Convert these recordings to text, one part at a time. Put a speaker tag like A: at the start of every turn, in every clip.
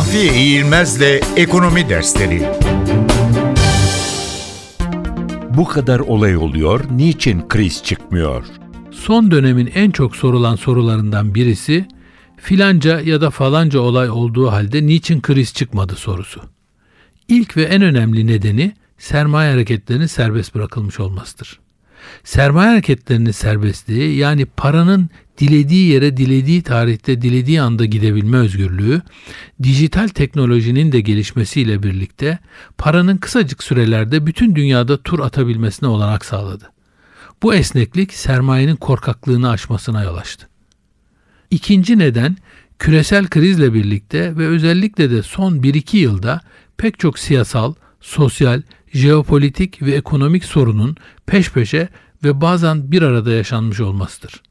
A: Mahfiye İğilmez'le Ekonomi Dersleri Bu kadar olay oluyor, niçin kriz çıkmıyor?
B: Son dönemin en çok sorulan sorularından birisi filanca ya da falanca olay olduğu halde niçin kriz çıkmadı sorusu. İlk ve en önemli nedeni sermaye hareketlerinin serbest bırakılmış olmasıdır. Sermaye hareketlerinin serbestliği yani paranın dilediği yere dilediği tarihte dilediği anda gidebilme özgürlüğü, dijital teknolojinin de gelişmesiyle birlikte paranın kısacık sürelerde bütün dünyada tur atabilmesine olanak sağladı. Bu esneklik sermayenin korkaklığını aşmasına yol açtı. İkinci neden küresel krizle birlikte ve özellikle de son 1-2 yılda pek çok siyasal, sosyal, jeopolitik ve ekonomik sorunun peş peşe ve bazen bir arada yaşanmış olmasıdır.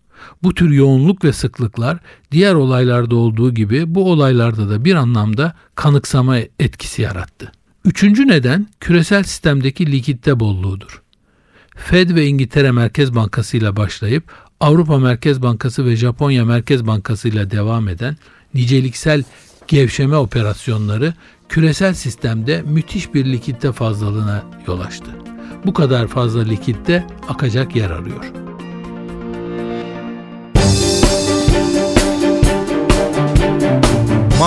B: Bu tür yoğunluk ve sıklıklar diğer olaylarda olduğu gibi bu olaylarda da bir anlamda kanıksama etkisi yarattı. Üçüncü neden küresel sistemdeki likitte bolluğudur. Fed ve İngiltere Merkez Bankası ile başlayıp Avrupa Merkez Bankası ve Japonya Merkez Bankası ile devam eden niceliksel gevşeme operasyonları küresel sistemde müthiş bir likitte fazlalığına yol açtı. Bu kadar fazla likitte akacak yer arıyor.